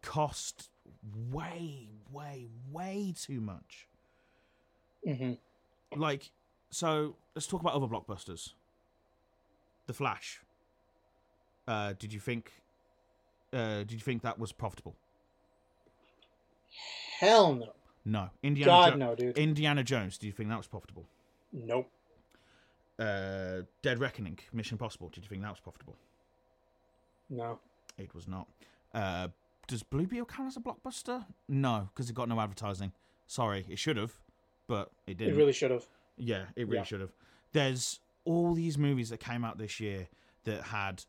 cost way way way too much. Hmm like so let's talk about other blockbusters. The flash. Uh did you think uh did you think that was profitable? Hell no. no. Indiana God Jo- no, dude. indiana jones do you think that was profitable? Nope. uh dead reckoning mission impossible did you think that was profitable? No. it was not. Uh does blue beetle count as a blockbuster no because it got no advertising sorry it should have but it It didn't It really should have. Yeah, it really Yeah. should have. There's all these movies that came out this year that had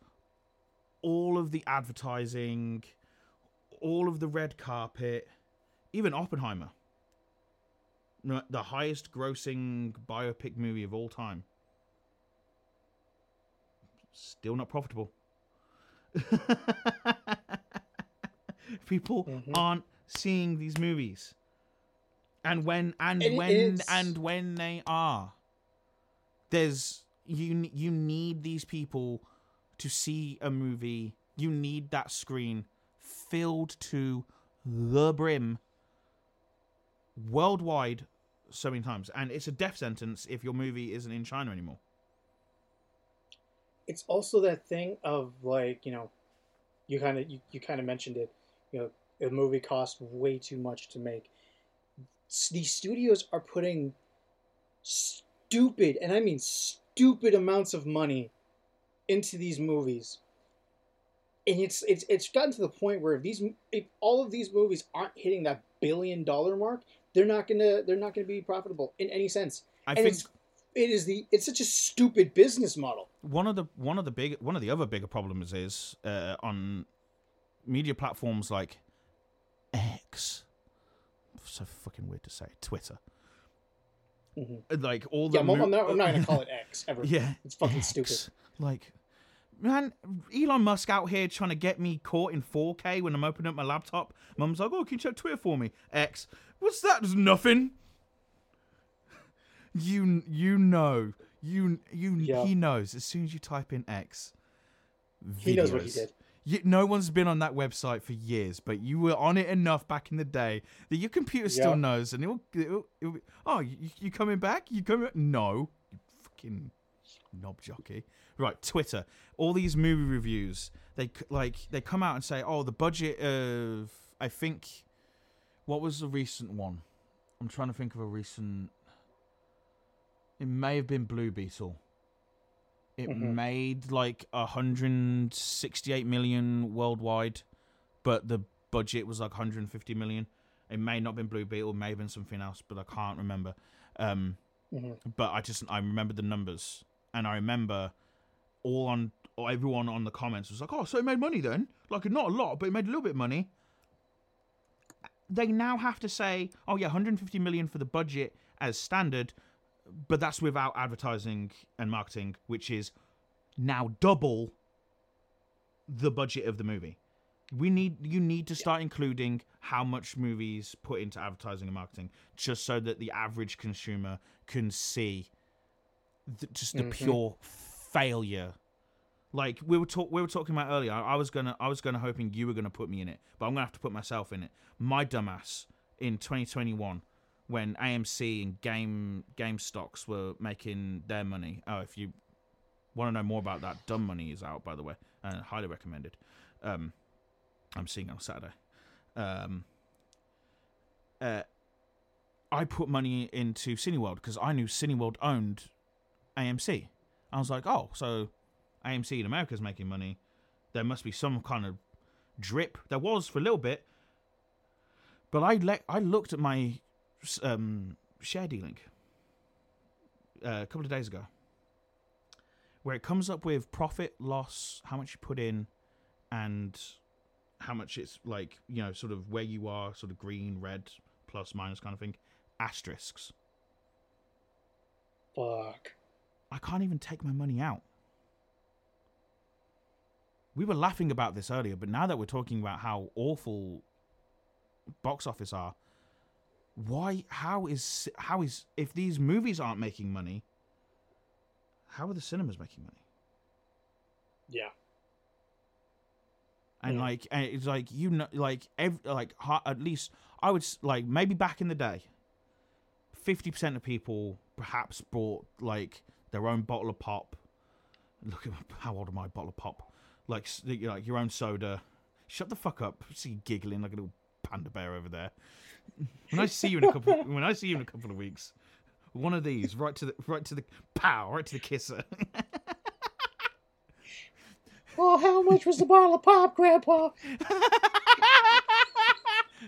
all of the advertising, all of the red carpet, even Oppenheimer, the highest grossing biopic movie of all time. Still not profitable. People Mhm. aren't seeing these movies. And when and And it when is- and when they are, there's you you need these people to see a movie. You need that screen filled to the brim worldwide so many times, and it's a death sentence if your movie isn't in China anymore. It's also that thing of like you know, you kind of you, you kind of mentioned it. You know, a movie cost way too much to make. These studios are putting stupid, and I mean stupid amounts of money into these movies. And it's it's it's gotten to the point where if these if all of these movies aren't hitting that billion dollar mark, they're not gonna they're not gonna be profitable in any sense. I and think it's it is the it's such a stupid business model. one of the one of the big one of the other bigger problems is uh, on media platforms like X. So fucking weird to say. Twitter. Mhm. Like all the Yeah, I'm, I'm not, I'm not gonna call it X ever. Yeah, it's fucking X. stupid. Like, man, Elon Musk out here trying to get me caught in 4K when I'm opening up my laptop. Mum's like, "Oh, can you check Twitter for me?" X, what's that? There's nothing. You you know you you Yeah. he knows as soon as you type in X. He knows what he did. You, no one's been on that website for years, but you were on it enough back in the day that your computer still Yeah. knows, and it'll, it'll, it'll be, oh, you, you coming back? You coming? No, you fucking knob jockey. Right, Twitter. All these movie reviews, they like they come out and say, oh, the budget of I think what was the recent one? I'm trying to think of a recent. It may have been Blue Beetle. It Mhm. made like 168 million worldwide, but the budget was like 150 million. It may not have been Blue Beetle, it may have been something else, but I can't remember. Um, Mhm. But I just I remember the numbers, and I remember all on or everyone on the comments was like, "Oh, so it made money then? Like not a lot, but it made a little bit of money." They now have to say, "Oh yeah, 150 million for the budget as standard," but that's without advertising and marketing, which is now double the budget of the movie. We need you need to start including how much movies put into advertising and marketing, just so that the average consumer can see the, just the Mhm. pure failure. Like we were talk we were talking about earlier. I, I was gonna I was gonna hoping you were gonna put me in it, but I'm gonna have to put myself in it. My dumbass in 2021 when AMC and Game Game Stocks were making their money. Oh, if you want to know more about that, Dumb Money is out by the way, and highly recommended. Um, I'm seeing on Saturday. Um, uh, I put money into Cineworld because I knew Cineworld owned AMC. I was like, oh, so AMC in America is making money. There must be some kind of drip. There was for a little bit, but I le- I looked at my um, share dealing uh, a couple of days ago, where it comes up with profit, loss, how much you put in, and how much it's like you know sort of where you are, sort of green, red, plus, minus kind of thing, asterisks. Fuck. I can't even take my money out. We were laughing about this earlier, but now that we're talking about how awful box office are, why? How is how is if these movies aren't making money? How are the cinemas making money? Yeah. And Yeah. like, and it's like you know, like ev- like at least I would like maybe back in the day, fifty percent of people perhaps bought like their own bottle of pop. Look at how old am I? Bottle of pop, like like your own soda. Shut the fuck up! See giggling like a little panda bear over there. When I see you in a couple, when I see you in a couple of weeks, one of these right to the right to the pow, right to the kisser. Oh, how much was the bottle of pop, Grandpa?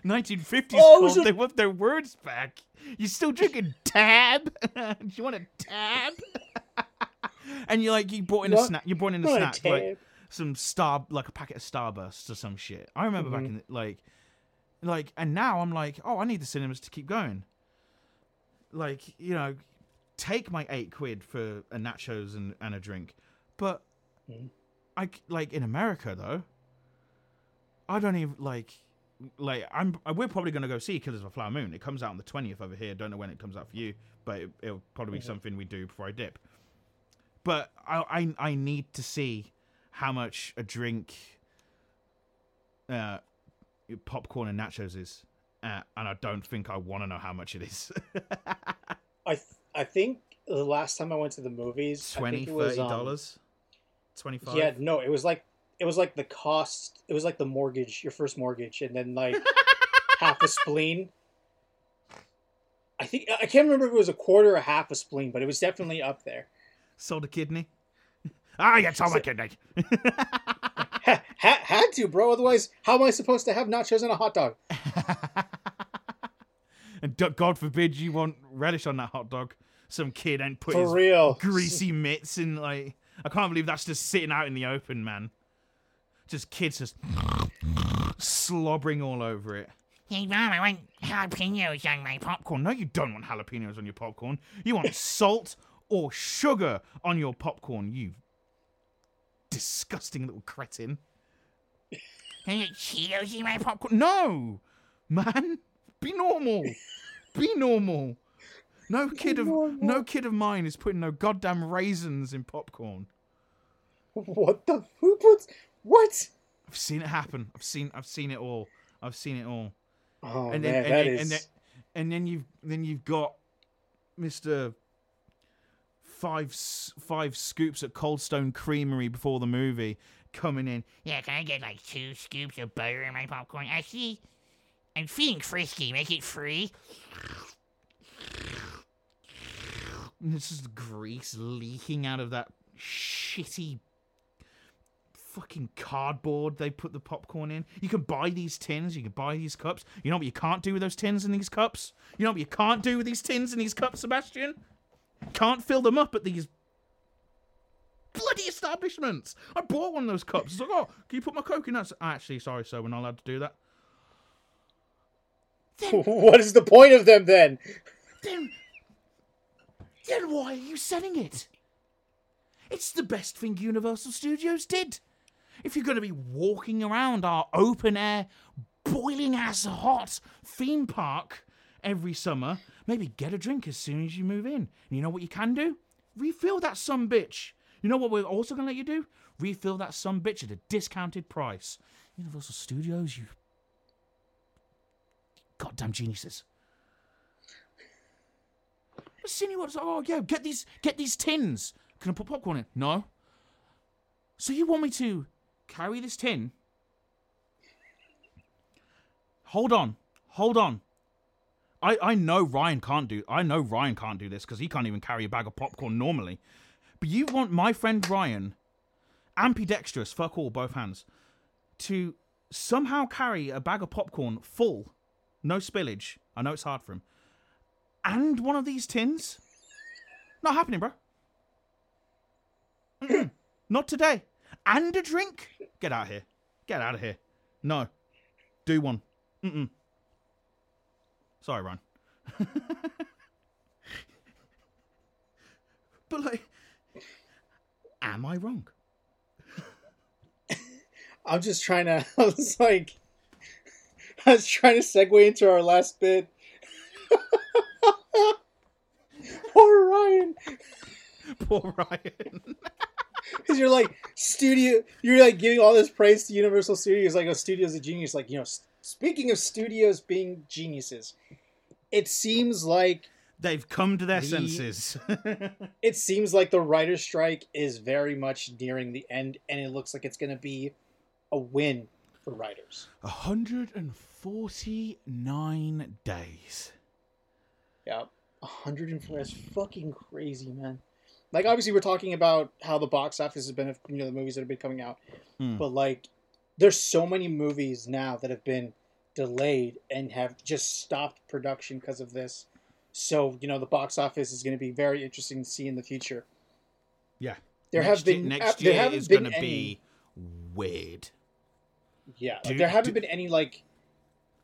1950s Oh, called, so- they want their words back. You still drinking tab? Do you want a tab? and you're like, you brought in a snack. You brought in a Not a snack, like some star, like a packet of Starburst or some shit. I remember back mm-hmm. in the, like, like, and now I'm like, oh, I need the cinemas to keep going. Like, you know, take my eight quid for a nachos and, and a drink, but I c- like in America though. I don't even like like I'm we're probably gonna go see Killers of a Flower Moon. It comes out on the twentieth over here. Don't know when it comes out for you, but it, it'll probably be something we do before I dip. But I I, I need to see how much a drink, uh, popcorn and nachos is, uh, and I don't think I want to know how much it is. I th- I think the last time I went to the movies, I 20 think 30 um, dollars, twenty five. Yeah, no, it was like it was like the cost. It was like the mortgage, your first mortgage, and then like half a spleen. I think I can't remember if it was a quarter or half a spleen, but it was definitely up there. sold a kidney. ah, you sold my kidney. Ha- ha- had to, bro. Otherwise, how am I supposed to have nachos and a hot dog? And God forbid you want relish on that hot dog. Some kid ain't put For his real. greasy mitts in like. I can't believe that's just sitting out in the open, man. Just kids just slobbering all over it. Hey, Mom, I want jalapenos on my popcorn. Popcorn? No, you don't want jalapenos on your popcorn. You want salt or sugar on your popcorn. You disgusting little cretin. Cheetos in my popcorn. No, man. Be normal. Be normal. No kid of no kid of mine is putting no goddamn raisins in popcorn. What the? Who puts what? I've seen it happen. I've seen I've seen it all. I've seen it all. Oh and then man, and, that then, is. and then and then you've then you've got Mister five five scoops at Cold Stone Creamery before the movie coming in. Yeah, can I get like two scoops of butter in my popcorn? Actually, I'm feeling frisky. Make it free. And This is grease leaking out of that shitty fucking cardboard they put the popcorn in. You can buy these tins, you can buy these cups. You know what you can't do with those tins and these cups? You know what you can't do with these tins and these cups, Sebastian? Can't fill them up at these bloody establishments. I bought one of those cups. It's like, oh, can you put my coke in that? Actually, sorry, sir, we're not allowed to do that. what is the point of them then? Then, then why are you selling it? It's the best thing Universal Studios did. If you're going to be walking around our open air, boiling ass hot theme park every summer, maybe get a drink as soon as you move in. And you know what you can do? Refill that some bitch. You know what we're also going to let you do? Refill that some bitch at a discounted price. Universal Studios, you goddamn geniuses. Cineworld's like, oh yeah, get these get these tins. Can I put popcorn in? No. So you want me to carry this tin? Hold on, hold on. I, I know Ryan can't do I know Ryan can't do this because he can't even carry a bag of popcorn normally. But you want my friend Ryan, ambidextrous, fuck all, both hands, to somehow carry a bag of popcorn full, no spillage. I know it's hard for him. And one of these tins? Not happening, bro. Not today. And a drink? Get out of here. Get out of here. No. Do one. Mm-mm. Sorry, Ron. but like, am I wrong? I'm just trying to. I was like, I was trying to segue into our last bit. Poor Ryan, Poor Ryan. because you're like studio. You're like giving all this praise to Universal Studios, like a studio's a genius. Like you know, s- speaking of studios being geniuses, it seems like They've come to their The- senses. it seems like the writer's strike is very much nearing the end, and it looks like it's going to be a win for writers. 149 days. Yeah, 104 is fucking crazy, man. Like obviously we're talking about how the box office has been, you know, the movies that have been coming out, Hmm. but like there's so many movies now that have been delayed and have just stopped production because of this. So you know the box office is going to be very interesting to see in the future. Yeah. There next have been year, next year is going to be weird. Yeah, like, Do- there haven't do- been any like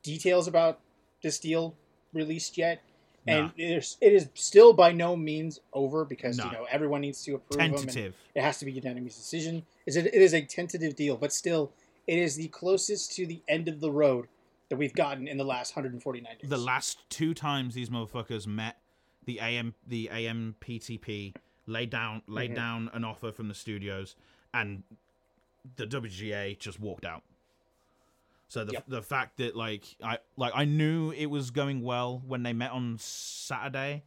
details about this deal released yet, and Nah. it is still by no means over because No. you know everyone needs to approve them. Tentative. It has to be unanimous decision. Is it? It is a tentative deal, but still, it is the closest to the end of the road that we've gotten in the last 149 days. The last two times these motherfuckers met the AM the AMPTP laid down laid Mhm. down an offer from the studios and the WGA just walked out. So the Yep. the fact that like I like I knew it was going well when they met on Saturday,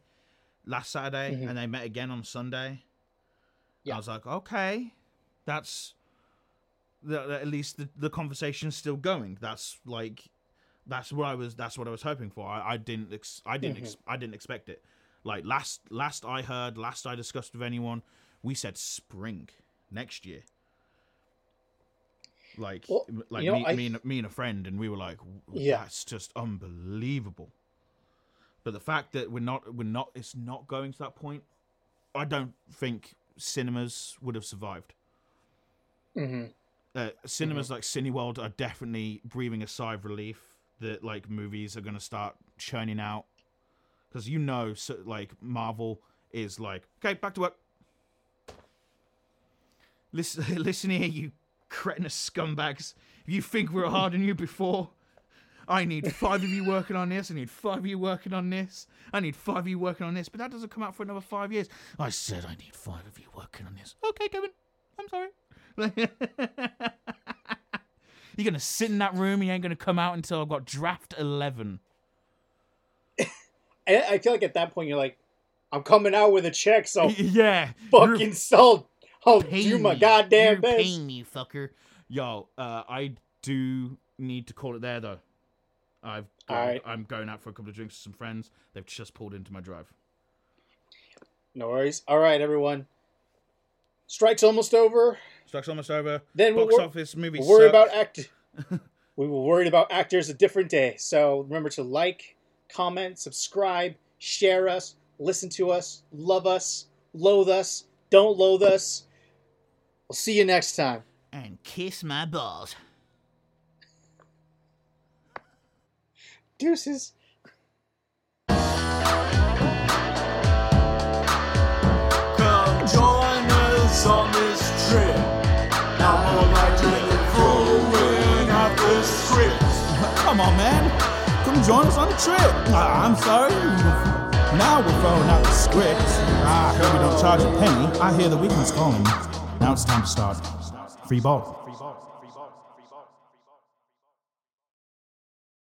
last Saturday, Mhm. and they met again on Sunday. Yeah. I was like, okay, that's that, that at least the, the conversation's still going. That's like that's what I was that's what I was hoping for. I, I didn't ex- I didn't ex- I didn't expect it. Like last last I heard, last I discussed with anyone, we said spring next year. Like Well, like you know, me, I- me and me and a friend, and we were like, Yeah. that's just unbelievable. But the fact that we're not we're not it's not going to that point, I don't think cinemas would have survived. hmm Uh, cinemas like Cineworld are definitely breathing a sigh of relief that like movies are going to start churning out because you know so, like Marvel is like okay back to work. Listen, listen here, you cretinous scumbags. If you think we're harder than you before, I need five of you working on this. I need five of you working on this. I need five of you working on this. But that doesn't come out for another five years. I said I need five of you working on this. Okay, Kevin. I'm sorry. You're gonna sit in that room. You ain't gonna come out until I've got draft eleven. I, feel like at that point you're like, I'm coming out with a check, so yeah, fucking sell. I'll do my goddamn You're best. paying me, fucker. Yo, uh, I do need to call it there though. I've got. I'm going out for a couple of drinks with some friends. They've just pulled into my drive. No worries. All right, everyone. Strike's almost over. Stock's almost over. Then we'll Box wor- office movie. We'll worry about act. we will worry about actors a different day. So remember to like, comment, subscribe, share us, listen to us, love us, loathe us, don't loathe us. We'll see you next time. And kiss my balls. Deuces. Join us on the trip. Ah, I'm sorry. Now we're throwing out the script. Ah, I heard we don't charge a penny. I hear the weekend's calling. Now it's time to start. Free ball.